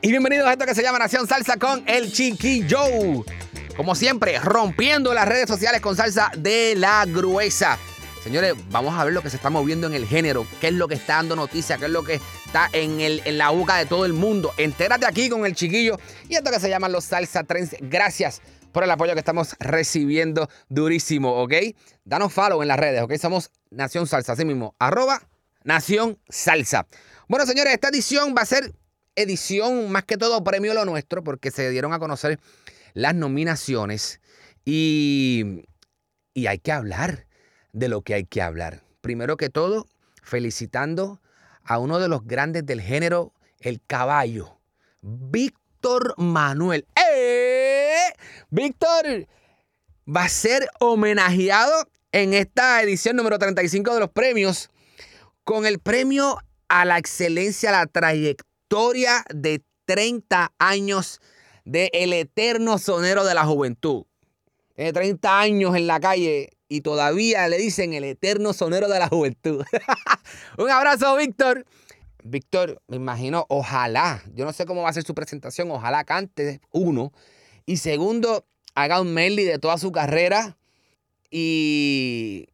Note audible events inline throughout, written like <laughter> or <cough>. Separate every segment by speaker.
Speaker 1: y bienvenidos a esto que se llama Nación Salsa con el Chiquillo. Como siempre, rompiendo las redes sociales con salsa de la gruesa. Señores, vamos a ver lo que se está moviendo en el género, qué es lo que está dando noticia, qué es lo que está en, el, en la boca de todo el mundo. Entérate aquí con el chiquillo y esto que se llaman los Salsa Trends. Gracias por el apoyo que estamos recibiendo durísimo, ¿ok? Danos follow en las redes, ¿ok? Somos Nación Salsa, así mismo, arroba Nación Salsa. Bueno, señores, esta edición va a ser edición más que todo premio lo nuestro, porque se dieron a conocer las nominaciones y, y hay que hablar de lo que hay que hablar. Primero que todo, felicitando a uno de los grandes del género, el caballo, Víctor Manuel. ¡Eh! Víctor va a ser homenajeado en esta edición número 35 de los premios con el premio a la excelencia, la trayectoria de 30 años de el eterno sonero de la juventud. Tiene 30 años en la calle y todavía le dicen el eterno sonero de la juventud. <laughs> Un abrazo, Víctor. Víctor, me imagino, ojalá, yo no sé cómo va a ser su presentación, ojalá cante, uno, y segundo, haga un medley de toda su carrera y,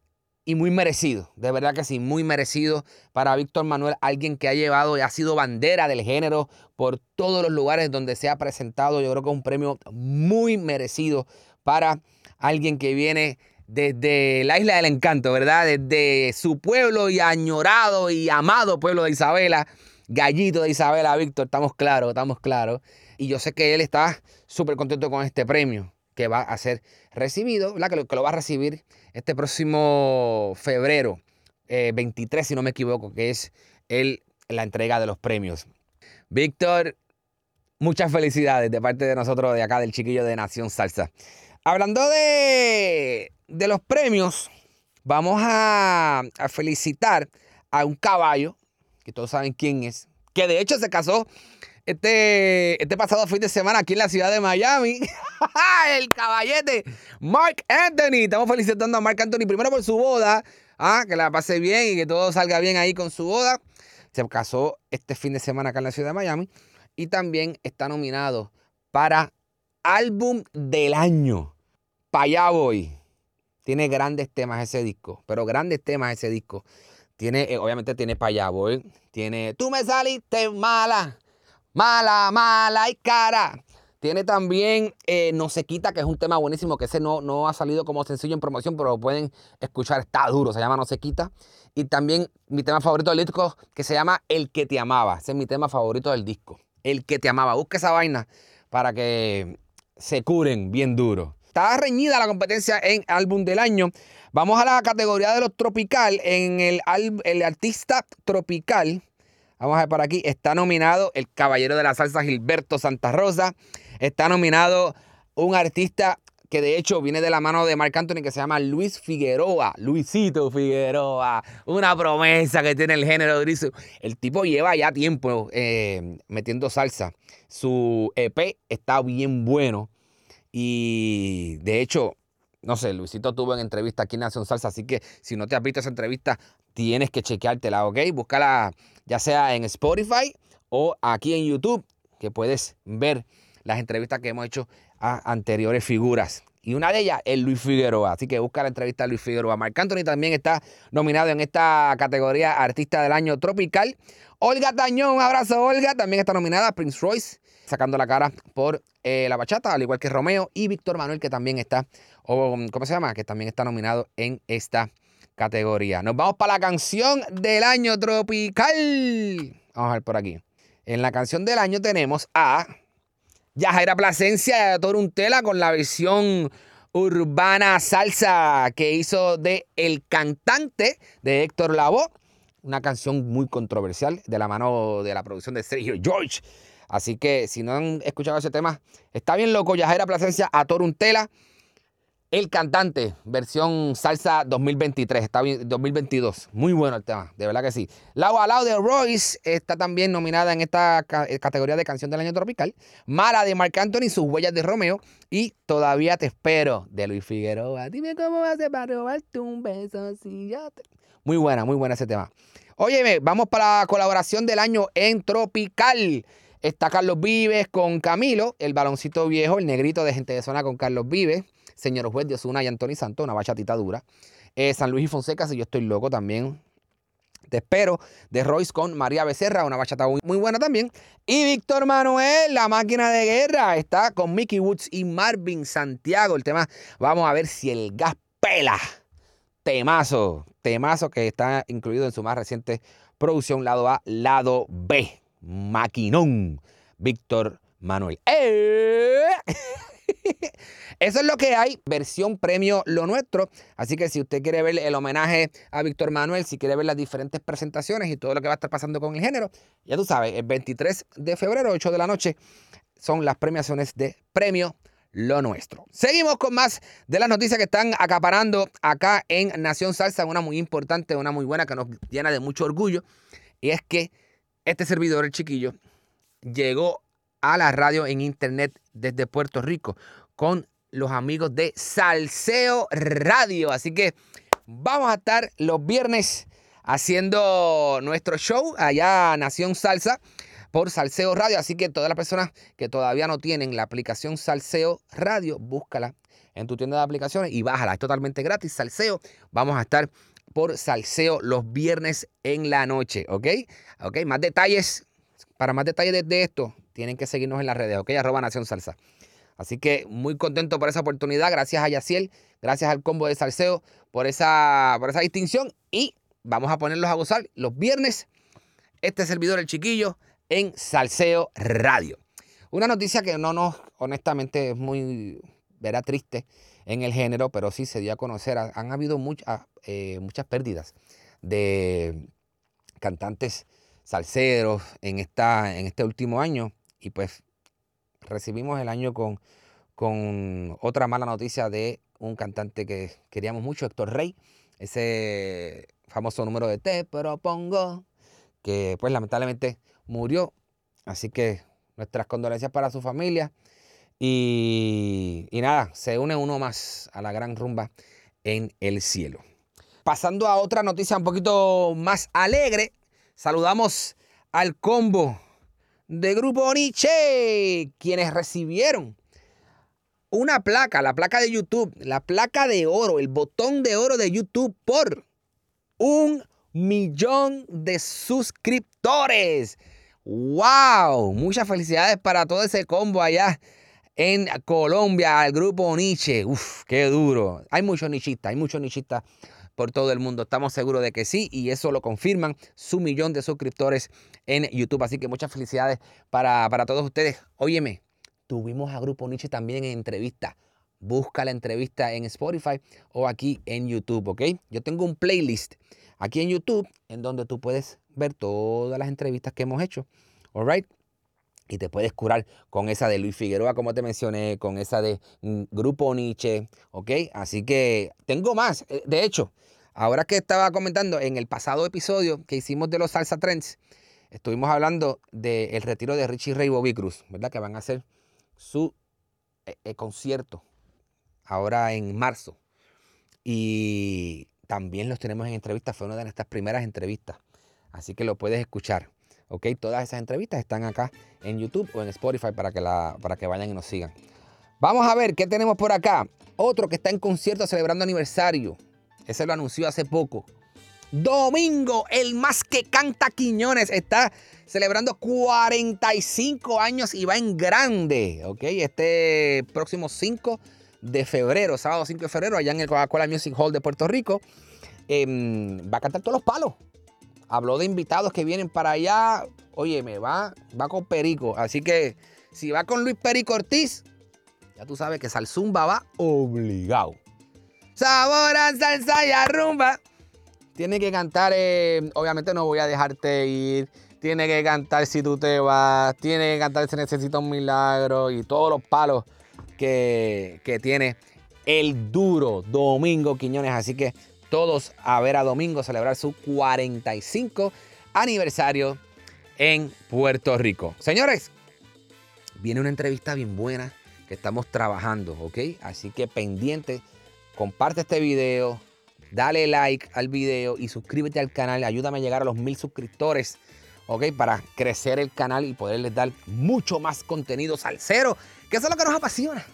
Speaker 1: y muy merecido, de verdad que sí, muy merecido para Víctor Manuel, alguien que ha llevado y ha sido bandera del género por todos los lugares donde se ha presentado, yo creo que es un premio muy merecido para alguien que viene desde la isla del encanto, ¿verdad? Desde su pueblo y añorado y amado pueblo de Isabela, gallito de Isabela, Víctor, estamos claros, estamos claros. Y yo sé que él está súper contento con este premio que va a ser recibido. Que lo, que lo va a recibir este próximo febrero, 23, eh, si no me equivoco, que es el, la entrega de los premios. Víctor, muchas felicidades de parte de nosotros de acá, del chiquillo de Nación Salsa. Hablando de, de los premios, vamos a, felicitar a un caballo, que todos saben quién es, que de hecho se casó este, este pasado fin de semana aquí en la ciudad de Miami. <laughs> el caballete, Mark Anthony. Estamos felicitando a Mark Anthony primero por su boda. Ah, que la pase bien y que todo salga bien ahí con su boda. Se casó este fin de semana acá en la ciudad de Miami. Y también está nominado para álbum del año. Pa' allá voy. Tiene grandes temas ese disco, pero grandes temas ese disco. Tiene, eh, obviamente tiene Pa' allá voy. Tiene Tú me saliste mala, mala, mala y cara. Tiene también eh, No se quita, que es un tema buenísimo, que ese no, no ha salido como sencillo en promoción, pero lo pueden escuchar, está duro, se llama No se quita. Y también mi tema favorito del disco, que se llama El que te amaba. Ese es mi tema favorito del disco. El que te amaba. Busca esa vaina para que se curen bien duro. Está reñida la competencia en álbum del año. Vamos a la categoría de los tropical. En el, el artista tropical, vamos a ver por aquí, está nominado el caballero de la salsa Gilberto Santa Rosa. Está nominado un artista que de hecho viene de la mano de Marc Anthony que se llama Luis Figueroa, Luisito Figueroa, una promesa que tiene el género gris. El tipo lleva ya tiempo eh, metiendo salsa. Su EP está bien bueno. Y de hecho, no sé, Luisito tuvo en entrevista aquí en Nación Salsa, así que si no te has visto esa entrevista, tienes que chequeártela, ¿ok? Búscala ya sea en Spotify o aquí en YouTube, que puedes ver las entrevistas que hemos hecho a anteriores figuras. Y una de ellas es Luis Figueroa. Así que busca la entrevista a Luis Figueroa. Marc Anthony también está nominado en esta categoría Artista del Año Tropical. Olga Tañón, un abrazo Olga, también está nominada. Prince Royce, sacando la cara por eh, la bachata, al igual que Romeo y Víctor Manuel, que también está, o ¿cómo se llama? Que también está nominado en esta categoría. Nos vamos para la canción del año tropical. Vamos a ver por aquí. En la canción del año tenemos a Yajaira Plasencia de Toruntela con la versión urbana salsa que hizo de El Cantante de Héctor Lavoe. una canción muy controversial de la mano de la producción de Sergio George. Así que si no han escuchado ese tema, está bien loco. Yajera Plasencia a Toruntela. El cantante, versión salsa 2023, está bien, 2022. Muy bueno el tema, de verdad que sí. Lau a de Royce está también nominada en esta eh, categoría de canción del año tropical. Mala de Marc Anthony, sus huellas de Romeo. Y Todavía te espero de Luis Figueroa. Dime cómo a para robarte un beso si. Muy buena, muy buena ese tema. Óyeme, vamos para la colaboración del año en Tropical. Está Carlos Vives con Camilo, el baloncito viejo, el negrito de gente de zona con Carlos Vives señor juez de Osuna y Anthony Santos, una bachatita dura. Eh, San Luis y Fonseca, si yo estoy loco también. Te espero. De Royce con María Becerra, una bachata muy, buena también. Y Víctor Manuel, la máquina de guerra, está con Mickey Woods y Marvin Santiago. El tema, vamos a ver si el gas pela. Temazo, temazo que está incluido en su más reciente producción, lado A, lado B. Maquinón, Víctor Manuel. ¡Eh! <laughs> Eso es lo que hay, versión premio Lo Nuestro. Así que si usted quiere ver el homenaje a Víctor Manuel, si quiere ver las diferentes presentaciones y todo lo que va a estar pasando con el género, ya tú sabes, el 23 de febrero, 8 de la noche, son las premiaciones de premio Lo Nuestro. Seguimos con más de las noticias que están acaparando acá en Nación Salsa, una muy importante, una muy buena que nos llena de mucho orgullo. Y es que este servidor, el chiquillo, llegó a la radio en internet desde Puerto Rico con los amigos de Salseo Radio. Así que vamos a estar los viernes haciendo nuestro show allá Nación Salsa por Salseo Radio. Así que todas las personas que todavía no tienen la aplicación Salseo Radio, búscala en tu tienda de aplicaciones y bájala. Es totalmente gratis. Salseo. Vamos a estar por Salseo los viernes en la noche. ¿Ok? ¿Ok? Más detalles. Para más detalles de esto, tienen que seguirnos en las redes, ¿ok? Arroba Nación Salsa. Así que muy contento por esa oportunidad. Gracias a Yaciel, gracias al combo de Salseo por esa, por esa distinción. Y vamos a ponerlos a gozar los viernes. Este servidor, el chiquillo, en Salseo Radio. Una noticia que no nos, honestamente, es muy, verá, triste en el género, pero sí se dio a conocer. Han habido muchas, eh, muchas pérdidas de cantantes salseros en, esta, en este último año. Y pues recibimos el año con, con otra mala noticia de un cantante que queríamos mucho, Héctor Rey. Ese famoso número de Te propongo, que pues lamentablemente murió. Así que nuestras condolencias para su familia. Y, y, nada, se une uno más a la gran rumba en el cielo. Pasando a otra noticia un poquito más alegre, saludamos al combo de Grupo Nietzsche, quienes recibieron una placa, la placa de YouTube, la placa de oro, el botón de oro de YouTube por un millón de suscriptores. ¡Wow! Muchas felicidades para todo ese combo allá en Colombia, al grupo Nietzsche. Uf, qué duro. Hay muchos nichistas, hay muchos nichistas por todo el mundo. Estamos seguros de que sí y eso lo confirman su millón de suscriptores en YouTube. Así que muchas felicidades para, todos ustedes. Óyeme, tuvimos a Grupo Nietzsche también en entrevista. Busca la entrevista en Spotify o aquí en YouTube, ¿ok? Yo tengo un playlist aquí en YouTube en donde tú puedes ver todas las entrevistas que hemos hecho. All right? Y te puedes curar con esa de Luis Figueroa, como te mencioné, con esa de mm, Grupo Nietzsche, ¿ok? Así que tengo más. Eh, de hecho, ahora que estaba comentando en el pasado episodio que hicimos de los Salsa Trends, estuvimos hablando del retiro de Richie Ray Bobby Cruz, ¿verdad? Que van a hacer su eh, eh, concierto ahora en marzo. Y también los tenemos en entrevistas, fue una de nuestras primeras entrevistas. Así que lo puedes escuchar. ¿Ok? Todas esas entrevistas están acá en YouTube o en Spotify para que, la, para que vayan y nos sigan. Vamos a ver qué tenemos por acá. Otro que está en concierto celebrando aniversario. Ese lo anunció hace poco. Domingo, el más que canta Quiñones, está celebrando 45 años y va en grande, ¿ok? Este próximo 5 de febrero, sábado 5 de febrero, allá en el Coca-Cola Music Hall de Puerto Rico, em, va a cantar todos los palos habló de invitados que vienen para allá. Oye, me va, va con Perico. Así que si va con Luis Perico Ortiz, ya tú sabes que Salzumba va obligado. Sabor a salsa y a rumba. tiene que cantar, eh, obviamente no voy a dejarte ir, tiene que cantar si tú te vas, tiene que cantar se necesita un milagro y todos los palos que, que tiene el duro Domingo Quiñones. Así que todos a ver a Domingo celebrar su 45 aniversario en Puerto Rico. Señores, viene una entrevista bien buena que estamos trabajando, ¿ok? Así que pendiente, comparte este video, dale like al video y suscríbete al canal. Ayúdame a llegar a los mil suscriptores, ¿ok? Para crecer el canal y poderles dar mucho más contenido salsero, que eso es lo que nos apasiona.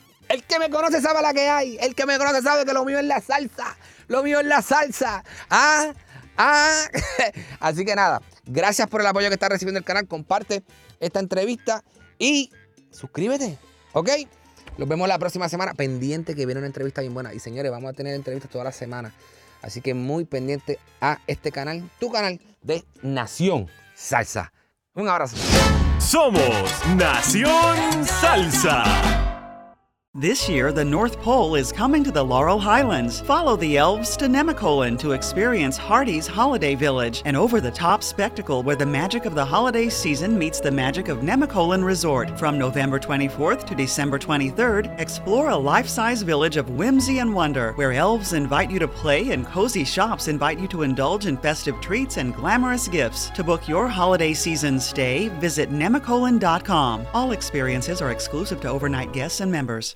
Speaker 1: Que me conoce sabe la que hay. El que me conoce sabe que lo mío es la salsa. Lo mío es la salsa. Ah, ah. <laughs> Así que nada, gracias por el apoyo que está recibiendo el canal. Comparte esta entrevista y suscríbete. ¿Ok? Los vemos la próxima semana. Pendiente que viene una entrevista bien buena. Y señores, vamos a tener entrevistas toda la semana. Así que muy pendiente a este canal, tu canal de Nación Salsa. Un abrazo.
Speaker 2: Somos Nación Salsa.
Speaker 3: This year, the North Pole is coming to the Laurel Highlands. Follow the elves to Nemacolin to experience Hardy's Holiday Village, an over the top spectacle where the magic of the holiday season meets the magic of Nemacolin Resort. From November 24th to December 23rd, explore a life size village of whimsy and wonder where elves invite you to play and cozy shops invite you to indulge in festive treats and glamorous gifts. To book your holiday season stay, visit nemacolin.com. All experiences are exclusive to overnight guests and members.